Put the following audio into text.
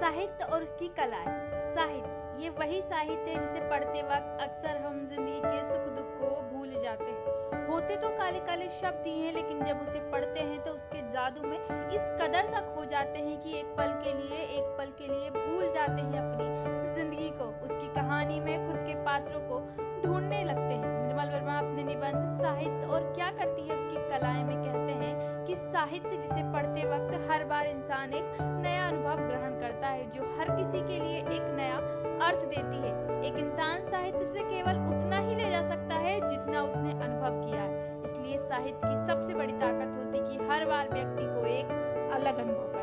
साहित्य और उसकी कलाएँ साहित्य, ये वही साहित्य है जिसे पढ़ते वक्त अक्सर हम ज़िंदगी के सुख दुख को भूल जाते हैं। होते तो काले काले शब्द ही हैं, लेकिन जब उसे पढ़ते हैं तो उसके जादू में इस कदर सा खो जाते हैं कि एक पल के लिए, एक पल के लिए भूल जाते हैं अपनी ज़िंदगी को। उसकी कहानी में खुद के पात्रों को ढूँढने लगते हैं। निर्मल वर्मा अपने निबंध साहित्य और क्या करती है उसकी कलाएँ में कहते हैं कि साहित्य जिसे पढ़ते वक्त हर बार इंसान एक नया अनुभव ग्रहण करता है, जो हर किसी के लिए एक नया अर्थ देती है। एक इंसान साहित्य से केवल उतना ही ले जा सकता है, जितना उसने अनुभव किया है। इसलिए साहित्य की सबसे बड़ी ताकत होती कि हर बार व्यक्ति को एक अलग अनुभव